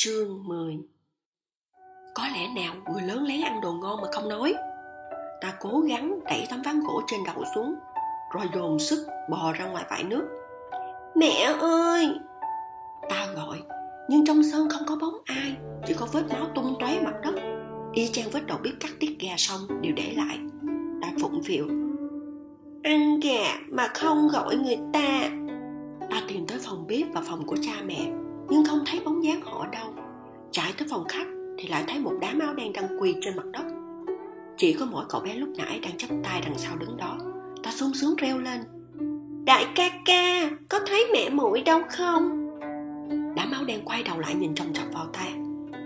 Chương 10 Có lẽ nào người lớn lén ăn đồ ngon mà không nói? Ta cố gắng đẩy tấm ván gỗ trên đầu xuống, Rồi dồn sức bò ra ngoài vải nước. Mẹ ơi! Ta gọi, Nhưng trong sân không có bóng ai, Chỉ có vết máu tung tóe mặt đất. Y chang vết đầu bếp cắt tiết gà xong Đều để lại. Ta phụng phịu. Ăn gà mà không gọi người ta. Ta tìm tới phòng bếp và phòng của cha mẹ nhưng không thấy bóng dáng họ đâu. Chạy tới phòng khách thì lại thấy một đám áo đen đang quỳ trên mặt đất. Chỉ có mỗi cậu bé lúc nãy đang chắp tay đằng sau đứng đó. Ta sung sướng reo lên. Đại ca ca, có thấy mẹ muội đâu không? Đám áo đen quay đầu lại nhìn chòng chọc vào ta.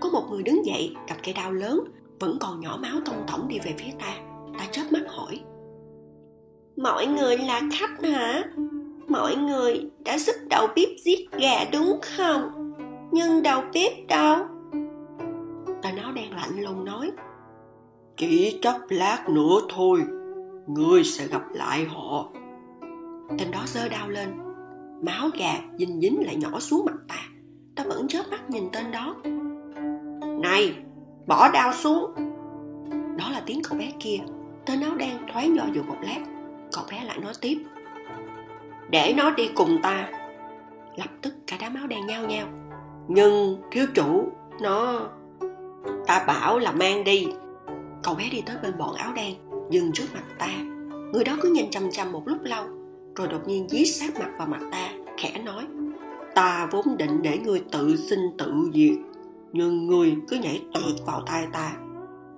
Có một người đứng dậy cầm cây đao lớn, vẫn còn nhỏ máu tông tổng đi về phía ta. Ta chớp mắt hỏi. Mọi người là khách hả? Mọi người đã giúp đầu bếp giết gà đúng không? Nhưng đầu bếp đâu? Tên áo đen lạnh lùng nói. Chỉ chốc lát nữa thôi ngươi sẽ gặp lại họ. Tên đó giơ đao lên máu gà dính dính lại nhỏ xuống mặt ta. Ta vẫn chớp mắt nhìn tên đó. Này bỏ đao xuống. Đó là tiếng cậu bé kia. Tên áo đen thoáng do dự một lát. Cậu bé lại nói tiếp để nó đi cùng ta. Lập tức cả đám áo đen nhao nhao. Nhưng thiếu chủ, nó, ta bảo là mang đi. Cậu bé đi tới bên bọn áo đen, dừng trước mặt ta. Người đó cứ nhìn chằm chằm một lúc lâu, rồi đột nhiên dí sát mặt vào mặt ta, khẽ nói, ta vốn định để ngươi tự sinh tự diệt, nhưng ngươi cứ nhảy tuyệt vào tay ta.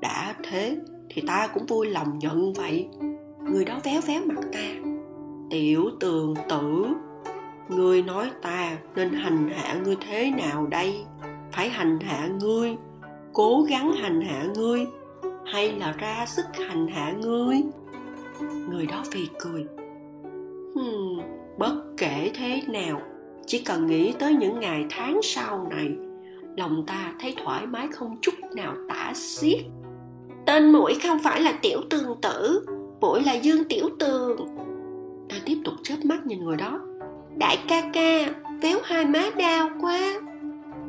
Đã thế thì ta cũng vui lòng nhận vậy. Người đó véo véo mặt ta tiểu tường tử. Ngươi nói ta nên hành hạ ngươi thế nào đây? Phải hành hạ ngươi cố gắng hành hạ ngươi hay là ra sức hành hạ ngươi? Người đó phì cười. Hmm, bất kể thế nào chỉ cần nghĩ tới những ngày tháng sau này lòng ta thấy thoải mái không chút nào tả xiết. Tên mũi không phải là tiểu tường tử mũi là dương tiểu tường ta tiếp tục chớp mắt nhìn người đó. Đại ca ca véo hai má đau quá.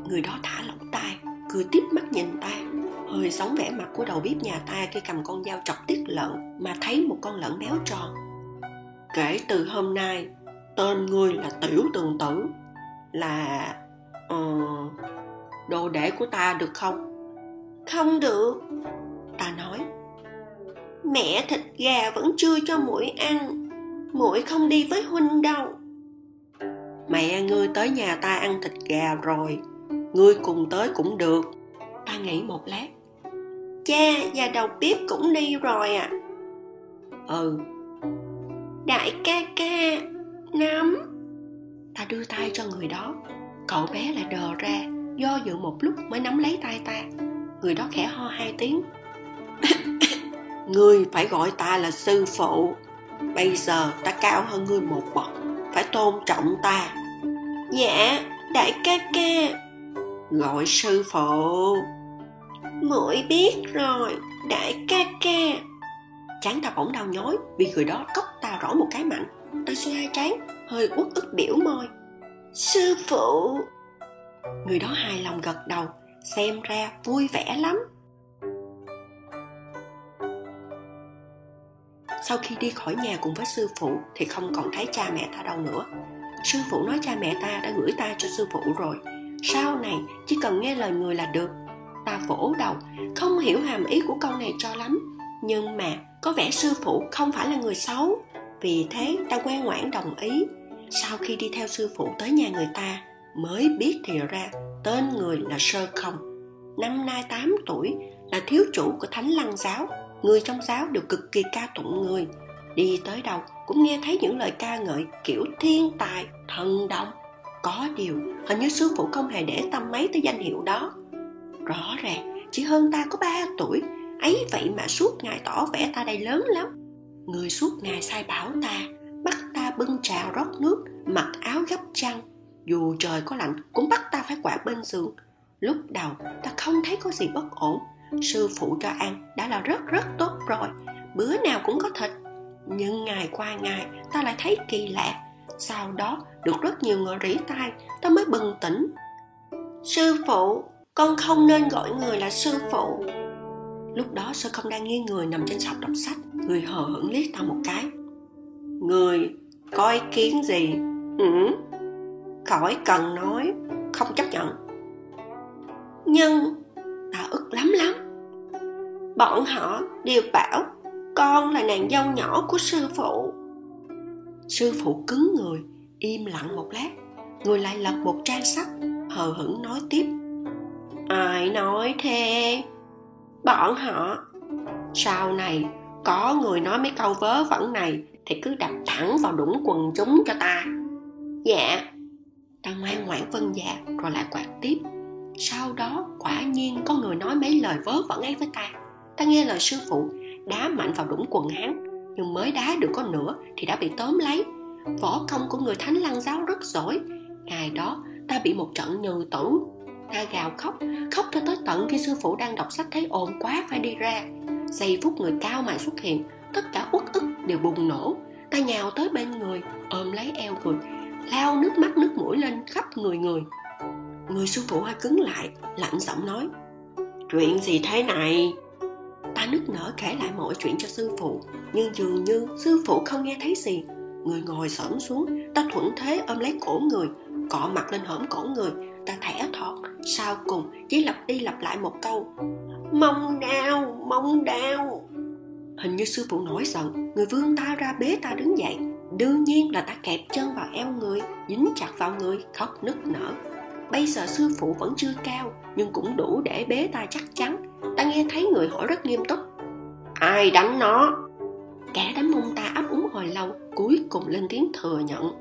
Người đó thả lỏng tay cười tiếp mắt nhìn ta. Hơi giống vẻ mặt của đầu bếp nhà ta khi cầm con dao chọc tiết lợn mà thấy một con lợn béo tròn. Kể từ hôm nay tên ngươi là tiểu tường tử. Là uh, đồ đệ của ta được không? Không được ta nói. Mẹ thịt gà vẫn chưa cho muội ăn muội không đi với huynh đâu. Mẹ ngươi tới nhà ta ăn thịt gà rồi. Ngươi cùng tới cũng được. Ta nghĩ một lát. Cha và đầu bếp cũng đi rồi à ừ. Đại ca ca nắm ta đưa tay cho người đó. Cậu bé lại đờ ra, do dự một lúc mới nắm lấy tay ta. Người đó khẽ ho hai tiếng. Ngươi phải gọi ta là sư phụ bây giờ ta cao hơn ngươi một bậc, phải tôn trọng ta. Dạ đại ca ca. Gọi sư phụ. Muội biết rồi, đại ca ca. Chán ta bỗng đau nhói vì người đó cốc ta rõ một cái mạnh. Ta xoa trán, hơi uất ức biểu môi. Sư phụ. Người đó hài lòng gật đầu, xem ra vui vẻ lắm. Sau khi đi khỏi nhà cùng với sư phụ thì không còn thấy cha mẹ ta đâu nữa. Sư phụ nói cha mẹ ta đã gửi ta cho sư phụ rồi. Sau này, chỉ cần nghe lời người là được. Ta vỗ đầu, không hiểu hàm ý của câu này cho lắm. Nhưng mà, có vẻ sư phụ không phải là người xấu. Vì thế, ta ngoan ngoãn đồng ý. Sau khi đi theo sư phụ tới nhà người ta, mới biết thì ra tên người là sơ không. Năm nay 8 tuổi, là thiếu chủ của thánh lăng giáo người trong giáo đều cực kỳ ca tụng người. Đi tới đâu cũng nghe thấy những lời ca ngợi kiểu thiên tài, thần đồng. Có điều, hình như sư phụ không hề để tâm mấy tới danh hiệu đó. Rõ ràng, chỉ hơn ta có ba tuổi, ấy vậy mà suốt ngày tỏ vẻ ta đây lớn lắm. Người suốt ngày sai bảo ta, bắt ta bưng trà rót nước, mặc áo gấp chăn dù trời có lạnh cũng bắt ta phải quạt bên giường. Lúc đầu, ta không thấy có gì bất ổn sư phụ cho ăn, đã là rất rất tốt rồi. Bữa nào cũng có thịt. Nhưng ngày qua ngày, ta lại thấy kỳ lạ. Sau đó, được rất nhiều người rỉ tai, ta mới bừng tỉnh. Sư phụ, con không nên gọi người là sư phụ. Lúc đó, sư không đang nghiêng người nằm trên sọc đọc sách. Người hờ hững liếc ta một cái. Người có ý kiến gì? Ừ khỏi cần nói, không chấp nhận. Nhưng ta ức lắm lắm. Bọn họ đều bảo con là nàng dâu nhỏ của sư phụ. Sư phụ cứng người, im lặng một lát, người lại lật một trang sách, hờ hững nói tiếp. Ai nói thế? Bọn họ, sau này có người nói mấy câu vớ vẩn này thì cứ đập thẳng vào đũng quần chúng cho ta. Dạ. Ta ngoan ngoãn vân dạ rồi lại quạt tiếp sau đó quả nhiên có người nói mấy lời vớ vẩn ấy với ta. Ta nghe lời sư phụ, đá mạnh vào đũng quần hắn, nhưng mới đá được có nửa thì đã bị tóm lấy. Võ công của người thánh lăng giáo rất giỏi, ngày đó ta bị một trận nhừ tử ta gào khóc khóc cho tới tận khi sư phụ đang đọc sách thấy ồn quá phải đi ra. Giây phút người cao mày xuất hiện, tất cả uất ức đều bùng nổ. Ta nhào tới bên người, ôm lấy eo người lao nước mắt nước mũi lên khắp người người người sư phụ hơi cứng lại, lạnh giọng nói, chuyện gì thế này? Ta nức nở kể lại mọi chuyện cho sư phụ, nhưng dường như sư phụ không nghe thấy gì. Người ngồi xổm xuống, ta thuận thế ôm lấy cổ người, cọ mặt lên hõm cổ người, ta thẻ thọt, sau cùng chỉ lặp đi lặp lại một câu, mong đau mong đau. Hình như sư phụ nổi giận, người vương ta ra bế ta đứng dậy. Đương nhiên là ta kẹp chân vào eo người, dính chặt vào người, khóc nức nở bây giờ sư phụ vẫn chưa cao, nhưng cũng đủ để bế ta chắc chắn. Ta nghe thấy người hỏi rất nghiêm túc. Ai đánh nó? Kẻ đánh mông ta ấp úng hồi lâu, cuối cùng lên tiếng thừa nhận.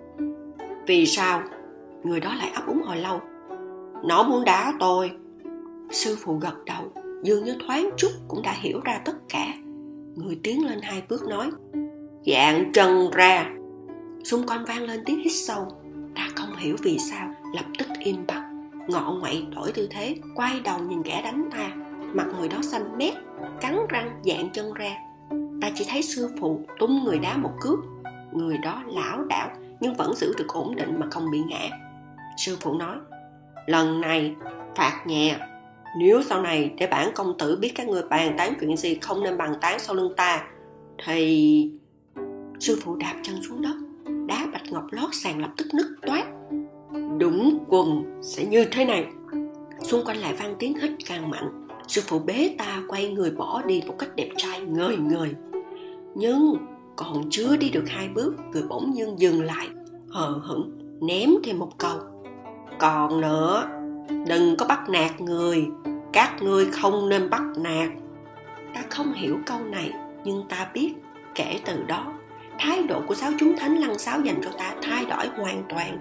Vì sao? Người đó lại ấp úng hồi lâu. Nó muốn đá tôi. Sư phụ gật đầu, dường như thoáng chút cũng đã hiểu ra tất cả. Người tiến lên hai bước nói, dạng chân ra. Xung quanh vang lên tiếng hít sâu hiểu vì sao lập tức im bặt. Ngọ ngoậy đổi tư thế, quay đầu nhìn kẻ đánh ta. Mặt người đó xanh mét, cắn răng dạng chân ra. Ta chỉ thấy sư phụ tung người đá một cước. Người đó lão đảo, nhưng vẫn giữ được ổn định mà không bị ngã. Sư phụ nói, lần này phạt nhẹ. Nếu sau này để bản công tử biết các người bàn tán chuyện gì không nên bàn tán sau lưng ta, thì sư phụ đạp chân xuống đất bạch ngọc lót sàn lập tức nứt toát. Đúng quần sẽ như thế này. Xung quanh lại vang tiếng hít càng mạnh. Sư phụ bế ta quay người bỏ đi một cách đẹp trai, ngời ngời nhưng còn chưa đi được hai bước, người bỗng nhiên dừng lại, hờ hững, ném thêm một câu. Còn nữa, đừng có bắt nạt người. Các ngươi không nên bắt nạt. Ta không hiểu câu này, nhưng ta biết kể từ đó thái độ của sáu chúng thánh lăng sáu dành cho ta thay đổi hoàn toàn.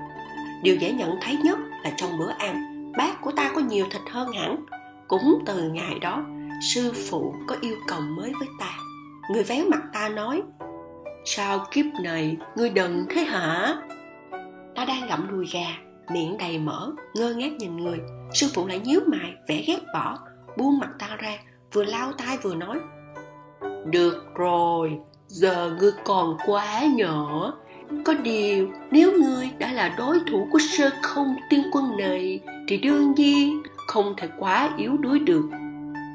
Điều dễ nhận thấy nhất là trong bữa ăn, bát của ta có nhiều thịt hơn hẳn. Cũng từ ngày đó, sư phụ có yêu cầu mới với ta. Người véo mặt ta nói, sao kiếp này ngươi đần thế hả? Ta đang gặm đùi gà, miệng đầy mỡ, ngơ ngác nhìn người. Sư phụ lại nhíu mày, vẻ ghét bỏ, buông mặt ta ra, vừa lau tay vừa nói, được rồi giờ ngươi còn quá nhỏ. Có điều, nếu ngươi đã là đối thủ của sơ không tiên quân này, thì đương nhiên không thể quá yếu đuối được.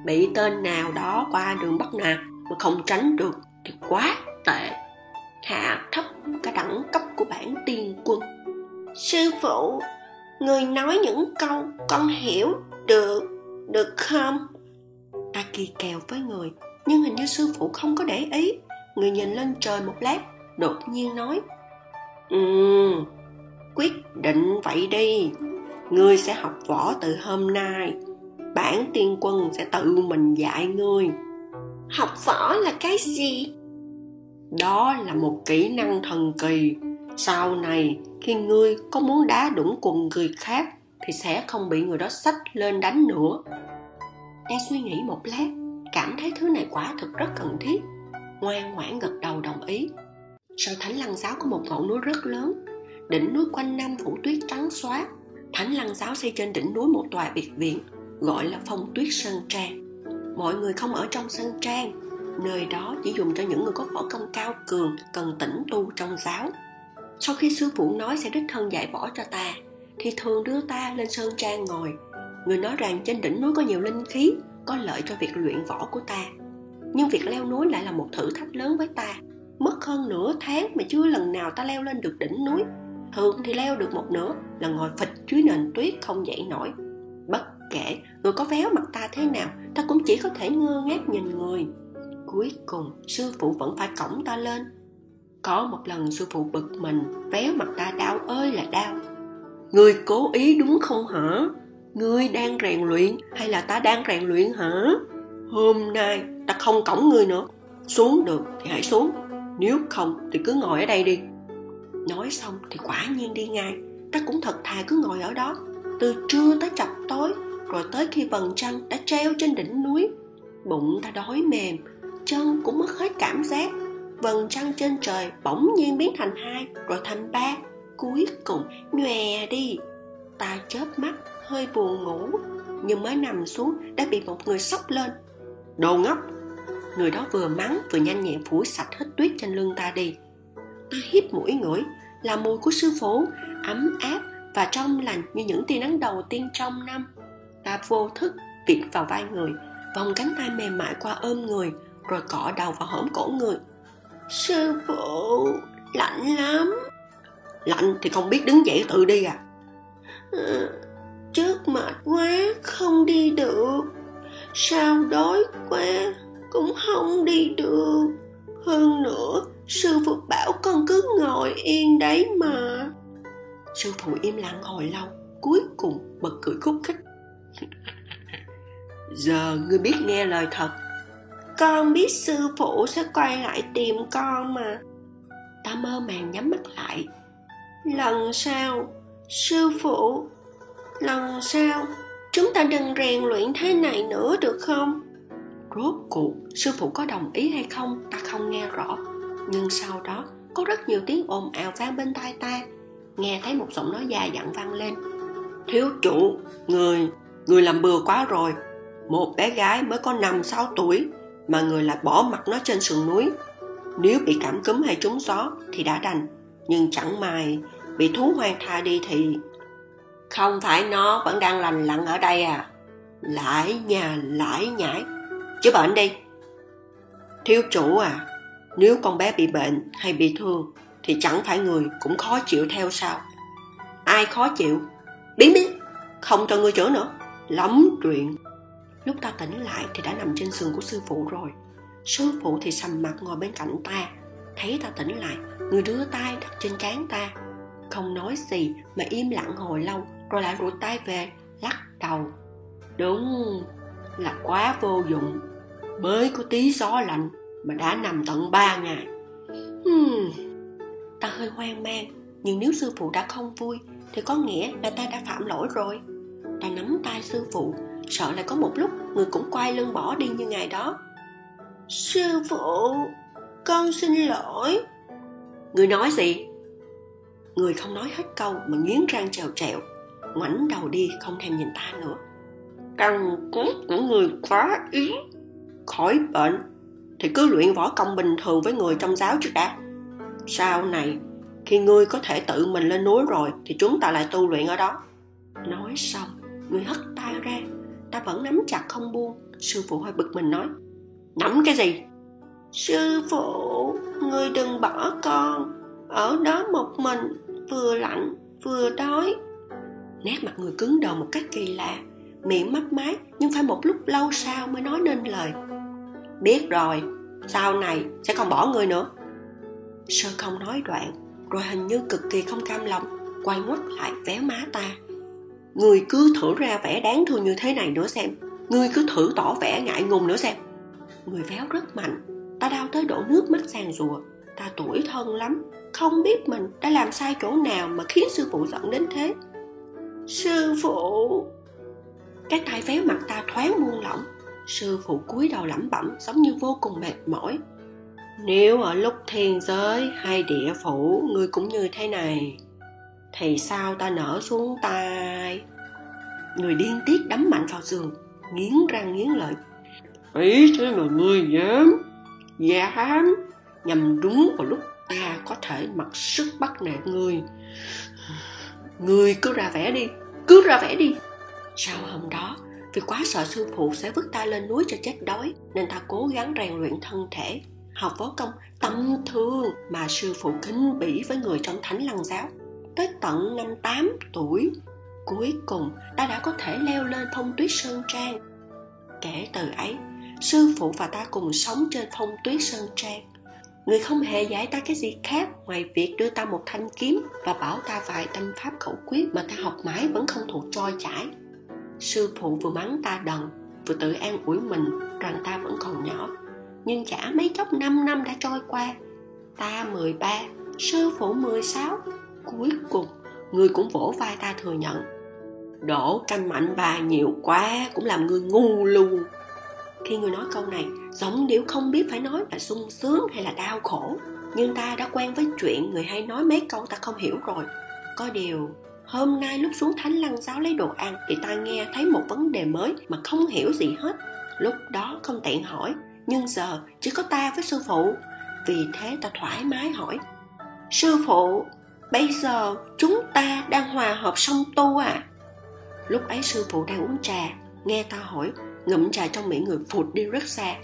Bị tên nào đó qua đường bắt nạt mà không tránh được thì quá tệ. Hạ thấp cả đẳng cấp của bản tiên quân. Sư phụ, người nói những câu con hiểu được được không? Ta kỳ kèo với người, nhưng hình như sư phụ không có để ý người nhìn lên trời một lát đột nhiên nói ừ quyết định vậy đi. Ngươi sẽ học võ từ hôm nay. Bản tiên quân sẽ tự mình dạy ngươi. Học võ là cái gì? Đó là một kỹ năng thần kỳ. Sau này khi ngươi có muốn đá đũng quần người khác thì sẽ không bị người đó xách lên đánh nữa. Ta suy nghĩ một lát cảm thấy thứ này quả thực rất cần thiết ngoan ngoãn gật đầu đồng ý. Sau thánh lăng giáo có một ngọn núi rất lớn, đỉnh núi quanh năm phủ tuyết trắng xóa. Thánh lăng giáo xây trên đỉnh núi một tòa biệt viện, gọi là phong tuyết sơn trang. Mọi người không ở trong sơn trang, nơi đó chỉ dùng cho những người có võ công cao cường, cần tĩnh tu trong giáo. Sau khi sư phụ nói sẽ đích thân dạy võ cho ta, thì thường đưa ta lên sơn trang ngồi. Người nói rằng trên đỉnh núi có nhiều linh khí, có lợi cho việc luyện võ của ta nhưng việc leo núi lại là một thử thách lớn với ta. Mất hơn nửa tháng mà chưa lần nào ta leo lên được đỉnh núi. Thường thì leo được một nửa là ngồi phịch dưới nền tuyết không dậy nổi. Bất kể người có véo mặt ta thế nào, ta cũng chỉ có thể ngơ ngác nhìn người. Cuối cùng, sư phụ vẫn phải cõng ta lên. Có một lần sư phụ bực mình, véo mặt ta đau ơi là đau. Người cố ý đúng không hả? Ngươi đang rèn luyện hay là ta đang rèn luyện hả? Hôm nay ta không cõng ngươi nữa. Xuống được thì hãy xuống. Nếu không thì cứ ngồi ở đây đi. Nói xong thì quả nhiên đi ngay. Ta cũng thật thà cứ ngồi ở đó. Từ trưa tới chập tối, rồi tới khi vầng trăng đã treo trên đỉnh núi, bụng ta đói mềm, chân cũng mất hết cảm giác. Vầng trăng trên trời bỗng nhiên biến thành hai, rồi thành ba. Cuối cùng nhòe đi. Ta chớp mắt, hơi buồn ngủ, nhưng mới nằm xuống đã bị một người sốc lên. Đồ ngốc người đó vừa mắng vừa nhanh nhẹn phủ sạch hết tuyết trên lưng ta đi. Ta hít mũi ngửi là mùi của sư phụ ấm áp và trong lành như những tia nắng đầu tiên trong năm. Ta vô thức vịt vào vai người vòng cánh tay mềm mại qua ôm người rồi cọ đầu vào hõm cổ người. Sư phụ lạnh lắm. Lạnh thì không biết đứng dậy tự đi à? Ừ, trước mệt quá không đi được. Sao đói quá? Cũng không đi được. Hơn nữa, sư phụ bảo con cứ ngồi yên đấy mà. Sư phụ im lặng hồi lâu, cuối cùng bật cười khúc khích. Giờ ngươi biết nghe lời thật. Con biết sư phụ sẽ quay lại tìm con mà. Ta mơ màng nhắm mắt lại. Lần sau, sư phụ, lần sau, chúng ta đừng rèn luyện thế này nữa được không? Rốt cuộc, sư phụ có đồng ý hay không, ta không nghe rõ. Nhưng sau đó, có rất nhiều tiếng ồn ào vang bên tai ta. Nghe thấy một giọng nói già dặn vang lên. Thiếu chủ, người người làm bừa quá rồi. Một bé gái mới có năm, sáu tuổi, mà người lại bỏ mặt nó trên sườn núi. Nếu bị cảm cúm hay trúng gió thì đã đành, nhưng chẳng may bị thú hoang tha đi thì không phải nó vẫn đang lành lặn ở đây à. Lãi nhà, lãi nhãi chữa bệnh đi. Thiếu chủ à nếu con bé bị bệnh hay bị thương thì chẳng phải người cũng khó chịu theo sao? Ai khó chịu? Biến biến, không cho ngươi chữa nữa. Lắm chuyện. Lúc ta tỉnh lại thì đã nằm trên giường của sư phụ rồi. Sư phụ thì sầm mặt ngồi bên cạnh ta. Thấy ta tỉnh lại, người đưa tay đặt trên trán ta. Không nói gì mà im lặng hồi lâu, rồi lại rụt tay về, lắc đầu. Đúng là quá vô dụng. Mới có tí gió lạnh mà đã nằm tận ba ngày. Hmm. ta hơi hoang mang, nhưng nếu sư phụ đã không vui, thì có nghĩa là ta đã phạm lỗi rồi. Ta nắm tay sư phụ, sợ lại có một lúc người cũng quay lưng bỏ đi như ngày đó. Sư phụ, con xin lỗi. Người nói gì? Người không nói hết câu mà nghiến răng trèo trèo ngoảnh đầu đi không thèm nhìn ta nữa căn cốt của người quá yếu, khỏi bệnh, thì cứ luyện võ công bình thường với người trong giáo trước đã. Sau này, khi ngươi có thể tự mình lên núi rồi, thì chúng ta lại tu luyện ở đó. Nói xong người hất tay ra, ta vẫn nắm chặt không buông. Sư phụ hơi bực mình nói, nắm cái gì? Sư phụ người đừng bỏ con, ở đó một mình, vừa lạnh, vừa đói. Nét mặt người cứng đầu một cách kỳ lạ miệng mấp máy, nhưng phải một lúc lâu sau mới nói nên lời. Biết rồi, sau này sẽ không bỏ người nữa. Sơ không nói đoạn, rồi hình như cực kỳ không cam lòng, quay ngoắt lại véo má ta. Người cứ thử ra vẻ đáng thương như thế này nữa xem. Người cứ thử tỏ vẻ ngại ngùng nữa xem. Người véo rất mạnh, ta đau tới đổ nước mắt sàn rùa. Ta tuổi thân lắm, không biết mình đã làm sai chỗ nào mà khiến sư phụ giận đến thế. Sư phụ! Cái tay véo mặt ta thoáng buông lỏng. Sư phụ cúi đầu lẩm bẩm giống như vô cùng mệt mỏi. Nếu ở lúc thiên giới hay địa phủ ngươi cũng như thế này thì sao ta nở xuống tay? Người điên tiết đấm mạnh vào giường nghiến răng nghiến lợi. Ấy thế mà ngươi dám dám. Nhằm đúng vào lúc ta có thể mặc sức bắt nạt ngươi. Ngươi cứ ra vẻ đi cứ ra vẻ đi sau hôm đó, vì quá sợ sư phụ sẽ vứt ta lên núi cho chết đói, nên ta cố gắng rèn luyện thân thể. Học võ công, tâm thương mà sư phụ kính bỉ với người trong thánh lăng giáo. Tới tận năm 8 tuổi, cuối cùng ta đã có thể leo lên phong tuyết sơn trang. Kể từ ấy, sư phụ và ta cùng sống trên phong tuyết sơn trang. Người không hề dạy ta cái gì khác ngoài việc đưa ta một thanh kiếm và bảo ta vài tâm pháp khẩu quyết mà ta học mãi vẫn không thuộc trôi chảy sư phụ vừa mắng ta đần, vừa tự an ủi mình rằng ta vẫn còn nhỏ. Nhưng chả mấy chốc 5 năm đã trôi qua, ta 13 sư phụ 16 cuối cùng, người cũng vỗ vai ta thừa nhận. Đổ canh mạnh bà nhiều quá, cũng làm người ngu luôn khi người nói câu này giống điệu không biết phải nói là sung sướng hay là đau khổ. Nhưng ta đã quen với chuyện người hay nói mấy câu ta không hiểu rồi. Có điều hôm nay lúc xuống thánh lăng giáo lấy đồ ăn thì ta nghe thấy một vấn đề mới mà không hiểu gì hết. Lúc đó không tiện hỏi, nhưng giờ chỉ có ta với sư phụ. Vì thế ta thoải mái hỏi, sư phụ, bây giờ chúng ta đang hòa hợp song tu à? Lúc ấy sư phụ đang uống trà, nghe ta hỏi, ngụm trà trong miệng người phụt đi rất xa.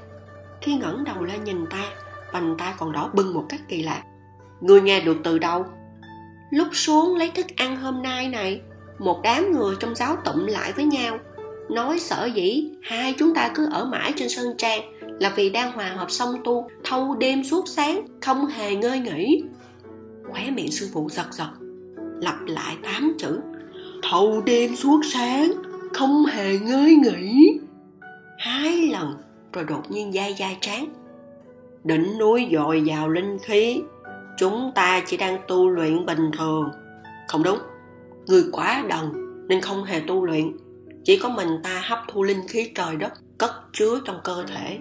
Khi ngẩng đầu lên nhìn ta, vành ta còn đỏ bừng một cách kỳ lạ. Người nghe được từ đâu? Lúc xuống lấy thức ăn hôm nay này, một đám người trong giáo tụm lại với nhau, nói sợ dĩ hai chúng ta cứ ở mãi trên sân trang là vì đang hòa hợp song tu, thâu đêm suốt sáng, không hề ngơi nghỉ. Khóe miệng sư phụ giật giật, lặp lại tám chữ, thâu đêm suốt sáng, không hề ngơi nghỉ. Hai lần rồi đột nhiên dai dai tráng đỉnh núi dồi vào linh khí chúng ta chỉ đang tu luyện bình thường. Không đúng. Người quá đần nên không hề tu luyện. Chỉ có mình ta hấp thu linh khí trời đất, cất chứa trong cơ thể.